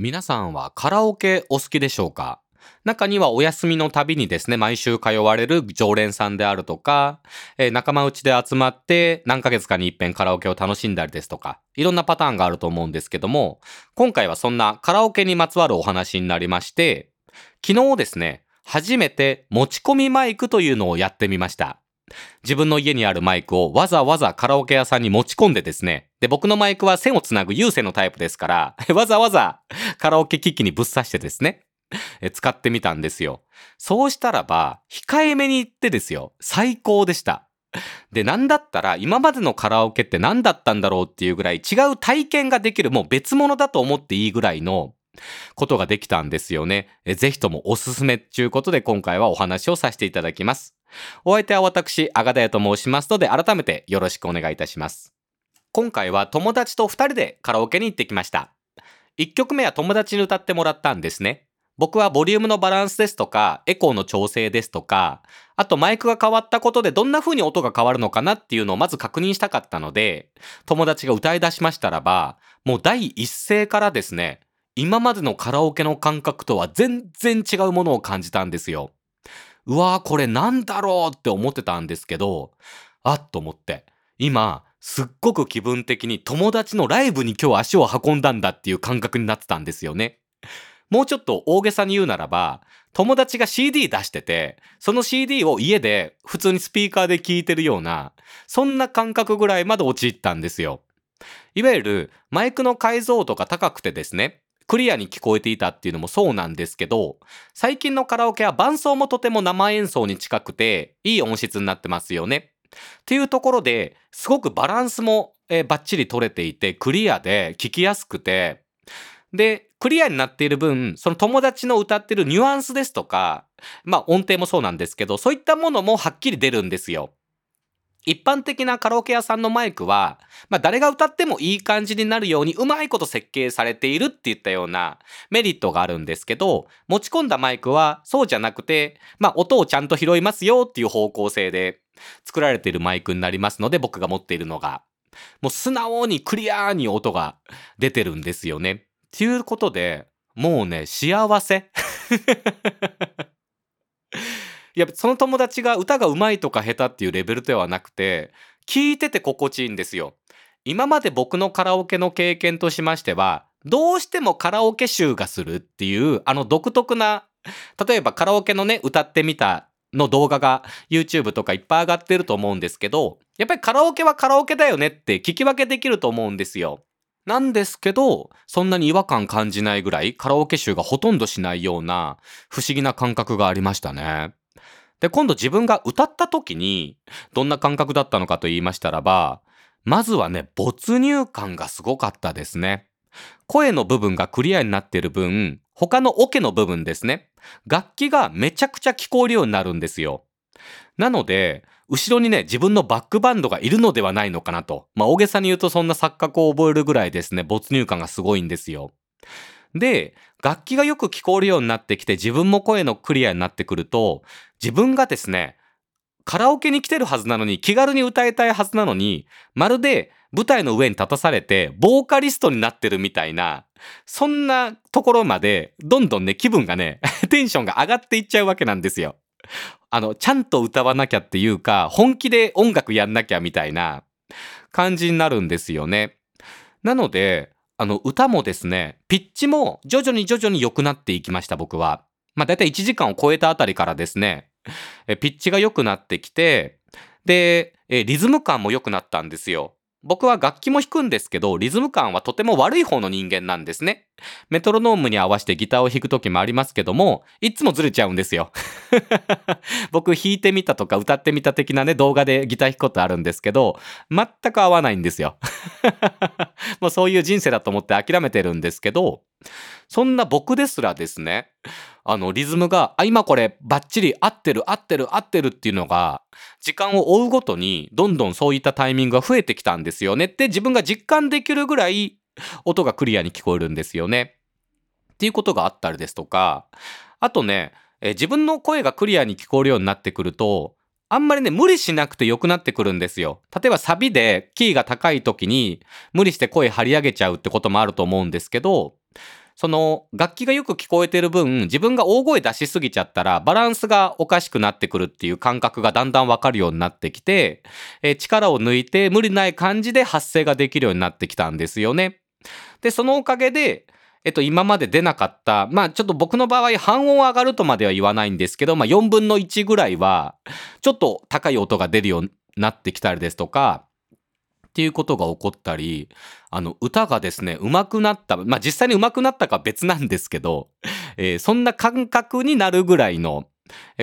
皆さんはカラオケお好きでしょうか？中にはお休みのたびにですね、毎週通われる常連さんであるとか、えー仲間内で集まって何ヶ月かに一遍カラオケを楽しんだりですとか、いろんなパターンがあると思うんですけども、今回はそんなカラオケにまつわるお話になりまして、昨日ですね、初めて持ち込みマイクというのをやってみました。自分の家にあるマイクをわざわざカラオケ屋さんに持ち込んでですね。で、僕のマイクは線をつなぐ有線のタイプですから、わざわざカラオケ機器にぶっ刺してですね。使ってみたんですよ。そうしたらば、控えめに言ってですよ。最高でした。で、なんだったら、今までのカラオケって何だったんだろうっていうぐらい違う体験ができる、もう別物だと思っていいぐらいのことができたんですよね。ぜひともおすすめっていうことで今回はお話をさせていただきます。お相手は私、アガダヤと申しますので、改めてよろしくお願いいたします。今回は友達と二人でカラオケに行ってきました。一曲目は友達に歌ってもらったんですね。僕はボリュームのバランスですとか、エコーの調整ですとか、あとマイクが変わったことでどんな風に音が変わるのかなっていうのをまず確認したかったので、友達が歌い出しましたらば、もう第一声からですね、今までのカラオケの感覚とは全然違うものを感じたんですよ。うわーこれなんだろうって思ってたんですけど、あっと思って、今、すっごく気分的に友達のライブに今日足を運んだんだっていう感覚になってたんですよね。もうちょっと大げさに言うならば、友達が CD 出してて、その CD を家で普通にスピーカーで聴いてるような、そんな感覚ぐらいまで陥ったんですよ。いわゆるマイクの解像度が高くてですね、クリアに聞こえていたっていうのもそうなんですけど、最近のカラオケは伴奏もとても生演奏に近くて、いい音質になってますよね。っていうところで、すごくバランスも、えーバッチリ取れていて、クリアで聞きやすくて、で、クリアになっている分、その友達の歌ってるニュアンスですとか、まあ音程もそうなんですけど、そういったものもはっきり出るんですよ。一般的なカラオケ屋さんのマイクは、まあ誰が歌ってもいい感じになるようにうまいこと設計されているっていったようなメリットがあるんですけど、持ち込んだマイクはそうじゃなくて、まあ音をちゃんと拾いますよっていう方向性で作られているマイクになりますので、僕が持っているのが。もう素直にクリアーに音が出てるんですよね。っていうことで、もうね、幸せ。いや、その友達が歌が上手いとか下手っていうレベルではなくて、聞いてて心地いいんですよ。今まで僕のカラオケの経験としましては、どうしてもカラオケ集がするっていう、あの独特な、例えばカラオケのね、歌ってみたの動画が YouTube とかいっぱい上がってると思うんですけど、やっぱりカラオケはカラオケだよねって聞き分けできると思うんですよ。なんですけど、そんなに違和感感じないぐらいカラオケ集がほとんどしないような不思議な感覚がありましたね。で、今度自分が歌った時にどんな感覚だったのかと言いましたらば、まずはね、没入感がすごかったですね。声の部分がクリアになっている分、他のオケの部分ですね。楽器がめちゃくちゃ聞こえるようになるんですよ。なので、後ろにね、自分のバックバンドがいるのではないのかなと。まあ、大げさに言うとそんな錯覚を覚えるぐらいですね、没入感がすごいんですよ。で、楽器がよく聞こえるようになってきて、自分も声のクリアになってくると、自分がですね、カラオケに来てるはずなのに、気軽に歌いたいはずなのに、まるで舞台の上に立たされて、ボーカリストになってるみたいな、そんなところまで、どんどんね、気分がね、テンションが上がっていっちゃうわけなんですよ。あの、ちゃんと歌わなきゃっていうか、本気で音楽やんなきゃみたいな感じになるんですよね。なので、あの、歌もですね、ピッチも徐々に徐々に良くなっていきました、僕は。まあ、だいたい1時間を超えたあたりからですね、ピッチが良くなってきて、で、リズム感も良くなったんですよ。僕は楽器も弾くんですけど、リズム感はとても悪い方の人間なんですね。メトロノームに合わせてギターを弾く時もありますけども、いつもずれちゃうんですよ。僕弾いてみたとか歌ってみた的なね、動画でギター弾くことあるんですけど、全く合わないんですよ。もうそういう人生だと思って諦めてるんですけど、そんな僕ですらですね、あの、リズムが、あ、今これバッチリ合ってる合ってる合ってるっていうのが、時間を追うごとに、どんどんそういったタイミングが増えてきたんですよねって自分が実感できるぐらい、音がクリアに聞こえるんですよね。っていうことがあったりですとか、あとね、え自分の声がクリアに聞こえるようになってくると、あんまりね、無理しなくて良くなってくるんですよ。例えばサビでキーが高い時に無理して声張り上げちゃうってこともあると思うんですけど、その楽器がよく聞こえてる分、自分が大声出しすぎちゃったらバランスがおかしくなってくるっていう感覚がだんだんわかるようになってきて、えー、力を抜いて無理ない感じで発声ができるようになってきたんですよね。で、そのおかげで、えっと、今まで出なかった、まあちょっと僕の場合半音上がるとまでは言わないんですけど、まあ4分の1ぐらいは、ちょっと高い音が出るようになってきたりですとか、っていうことが起こったり、あの、歌がですね、上手くなった、まあ、実際に上手くなったか別なんですけど、えー、そんな感覚になるぐらいの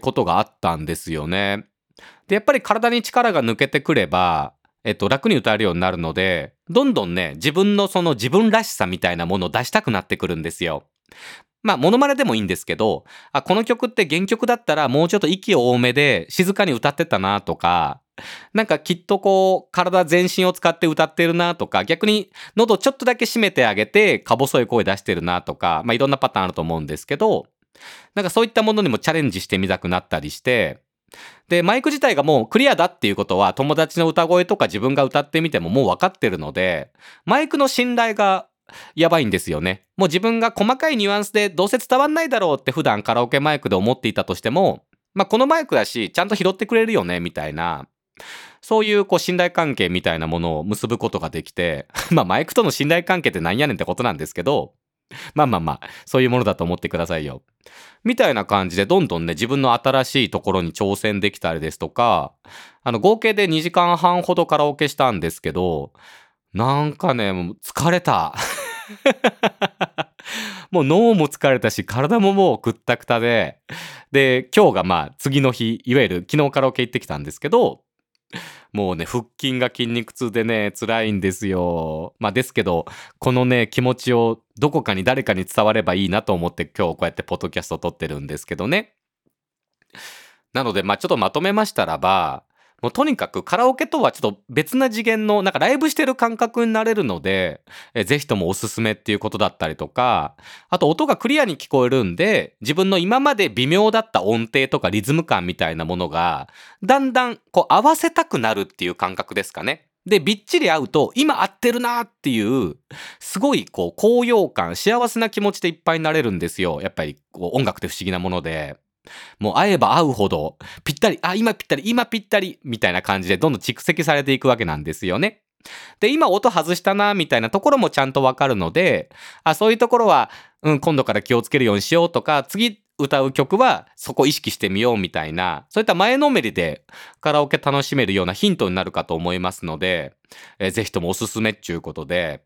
ことがあったんですよね。で、やっぱり体に力が抜けてくれば、えっと、楽に歌えるようになるので、どんどんね、自分のその自分らしさみたいなものを出したくなってくるんですよ。まあ、モノマネでもいいんですけど、あ、この曲って原曲だったらもうちょっと息を多めで静かに歌ってたなとか、なんかきっとこう、体全身を使って歌ってるなとか、逆に喉ちょっとだけ閉めてあげて、か細い声出してるなとか、まあいろんなパターンあると思うんですけど、なんかそういったものにもチャレンジしてみたくなったりして、で、マイク自体がもうクリアだっていうことは、友達の歌声とか自分が歌ってみてももう分かってるので、マイクの信頼がやばいんですよね。もう自分が細かいニュアンスでどうせ伝わんないだろうって普段カラオケマイクで思っていたとしても、まあこのマイクだし、ちゃんと拾ってくれるよね、みたいな。そういうこう信頼関係みたいなものを結ぶことができて、まあマイクとの信頼関係ってなんやねんってことなんですけど、まあまあまあ、そういうものだと思ってくださいよ。みたいな感じでどんどんね、自分の新しいところに挑戦できたりですとか、あの合計で2時間半ほどカラオケしたんですけど、なんかね、もう疲れた。もう脳も疲れたし、体ももうくったくたで、で、今日がまあ次の日、いわゆる昨日カラオケ行ってきたんですけど、もうね、腹筋が筋肉痛でね、辛いんですよ。まあですけど、このね、気持ちをどこかに誰かに伝わればいいなと思って今日こうやってポッドキャストを撮ってるんですけどね。なので、まあちょっとまとめましたらば、もうとにかくカラオケとはちょっと別な次元の、なんかライブしてる感覚になれるので、えぜひともおすすめっていうことだったりとか、あと音がクリアに聞こえるんで、自分の今まで微妙だった音程とかリズム感みたいなものが、だんだんこう合わせたくなるっていう感覚ですかね。で、びっちり合うと、今合ってるなっていう、すごいこう高揚感、幸せな気持ちでいっぱいになれるんですよ。やっぱりこう音楽って不思議なもので。もう会えば会うほど、ぴったり、あ、今ぴったり、今ぴったり、みたいな感じでどんどん蓄積されていくわけなんですよね。で、今音外したな、みたいなところもちゃんとわかるので、あ、そういうところは、うん、今度から気をつけるようにしようとか、次歌う曲はそこ意識してみようみたいな、そういった前のめりでカラオケ楽しめるようなヒントになるかと思いますので、えー、ぜひともおすすめっていうことで、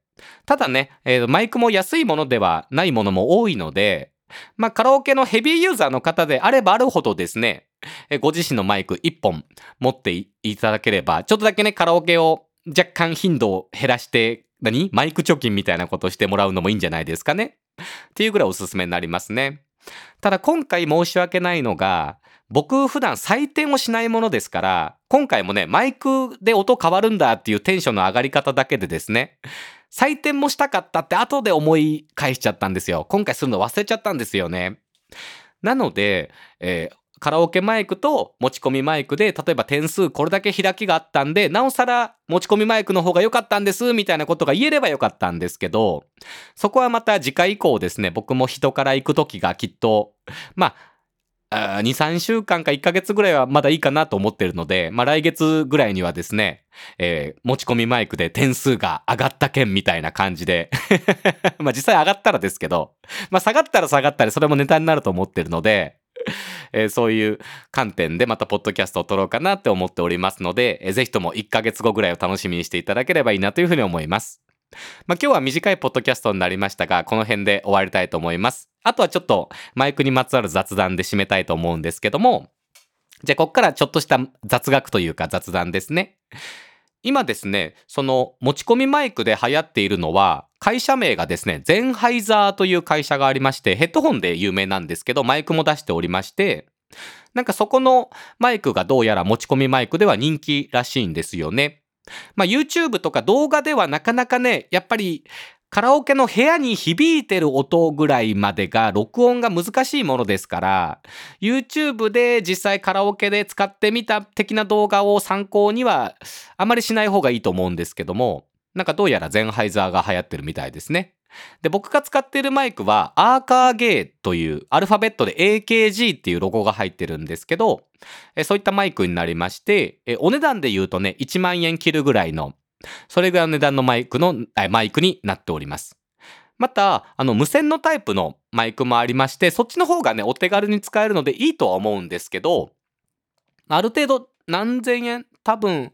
ただね、えー、マイクも安いものではないものも多いので、まあ、カラオケのヘビーユーザーの方であればあるほどですね、ご自身のマイク1本持っていただければ、ちょっとだけね、カラオケを若干頻度を減らして、何？マイク貯金みたいなことをしてもらうのもいいんじゃないですかね。っていうぐらいおすすめになりますね。ただ今回申し訳ないのが、僕普段採点をしないものですから、今回もね、マイクで音変わるんだっていうテンションの上がり方だけでですね、採点もしたかったって後で思い返しちゃったんですよ。今回するの忘れちゃったんですよね。なので、えーカラオケマイクと持ち込みマイクで、例えば点数これだけ開きがあったんで、なおさら持ち込みマイクの方が良かったんです、みたいなことが言えればよかったんですけど、そこはまた次回以降ですね、僕も人から行く時がきっと、まあ、あ2、3週間か1ヶ月ぐらいはまだいいかなと思ってるので、まあ来月ぐらいにはですね、えー、持ち込みマイクで点数が上がった件みたいな感じで まあ実際上がったらですけど、まあ下がったら下がったりそれもネタになると思ってるので、えー、そういう観点でまたポッドキャストを撮ろうかなって思っておりますので、えー、ぜひとも1ヶ月後ぐらいを楽しみにしていただければいいなというふうに思います。まあ、今日は短いポッドキャストになりましたが、この辺で終わりたいと思います。あとはちょっとマイクにまつわる雑談で締めたいと思うんですけども、じゃあこっからちょっとした雑学というか雑談ですね。今ですね、その持ち込みマイクで流行っているのは、会社名がですね、ゼンハイザーという会社がありまして、ヘッドホンで有名なんですけど、マイクも出しておりまして、なんかそこのマイクがどうやら持ち込みマイクでは人気らしいんですよね。まあ YouTube とか動画ではなかなかね、やっぱりカラオケの部屋に響いてる音ぐらいまでが録音が難しいものですから、YouTube で実際カラオケで使ってみた的な動画を参考にはあまりしない方がいいと思うんですけども、なんかどうやらゼンハイザーが流行ってるみたいですね。で、僕が使っているマイクは、アーカーゲーというアルファベットで AKG っていうロゴが入ってるんですけど、えそういったマイクになりまして、えお値段で言うとね、1万円切るぐらいの、それぐらいの値段のマイクの、マイクになっております。また、あの、無線のタイプのマイクもありまして、そっちの方がね、お手軽に使えるのでいいとは思うんですけど、ある程度何千円多分、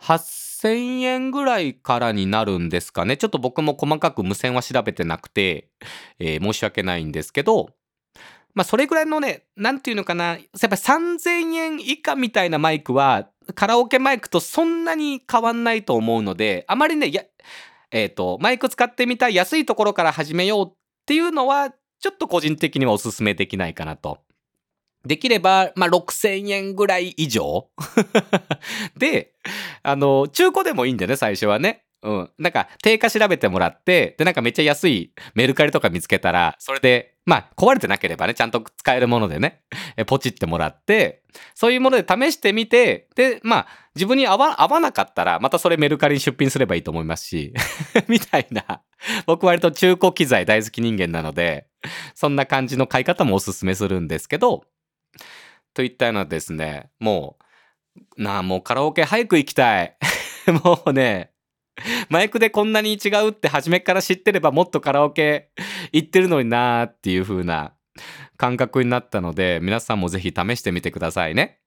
8000円ぐらいからになるんですかね。ちょっと僕も細かく無線は調べてなくて、えー申し訳ないんですけど、まあそれぐらいのね、なんていうのかな、やっぱり3000円以下みたいなマイクは、カラオケマイクとそんなに変わんないと思うので、あまりね、や、えっ、と、マイク使ってみたい安いところから始めようっていうのは、ちょっと個人的にはお勧めできないかなと。できれば、まあ、6000円ぐらい以上 で、あの、中古でもいいんだよね、最初はね。うん。なんか、定価調べてもらって、で、なんかめっちゃ安いメルカリとか見つけたら、それで、まあ、壊れてなければね、ちゃんと使えるものでね、えポチってもらって、そういうもので試してみて、で、まあ、自分に合わ合わなかったら、またそれメルカリに出品すればいいと思いますし、みたいな。僕割と中古機材大好き人間なので、そんな感じの買い方もおすすめするんですけど、といったようなですね、もう、なあ、もうカラオケ早く行きたい。もうね、マイクでこんなに違うって初めから知ってればもっとカラオケ 行ってるのになーっていう風な感覚になったので、皆さんもぜひ試してみてくださいね。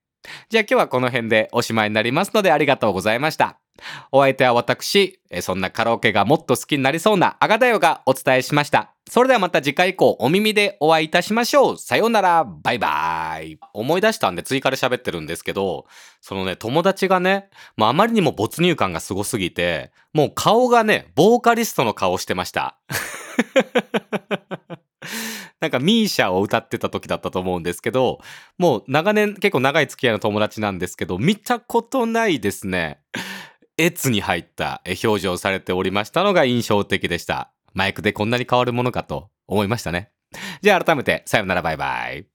じゃあ今日はこの辺でおしまいになりますのでありがとうございました。お相手は私、そんなカラオケがもっと好きになりそうなアガダヨがお伝えしました。それではまた次回以降お耳でお会いいたしましょう。さようなら、バイバイ。思い出したんで追加で喋ってるんですけど、そのね、友達がね、もうあまりにも没入感がすごすぎて、もう顔がね、ボーカリストの顔してました。なんかミーシャを歌ってた時だったと思うんですけど、もう長年結構長い付き合いの友達なんですけど、見たことないですね。越に入った表情をされておりましたのが印象的でした。マイクでこんなに変わるものかと思いましたね。じゃあ改めて、さよならバイバイ。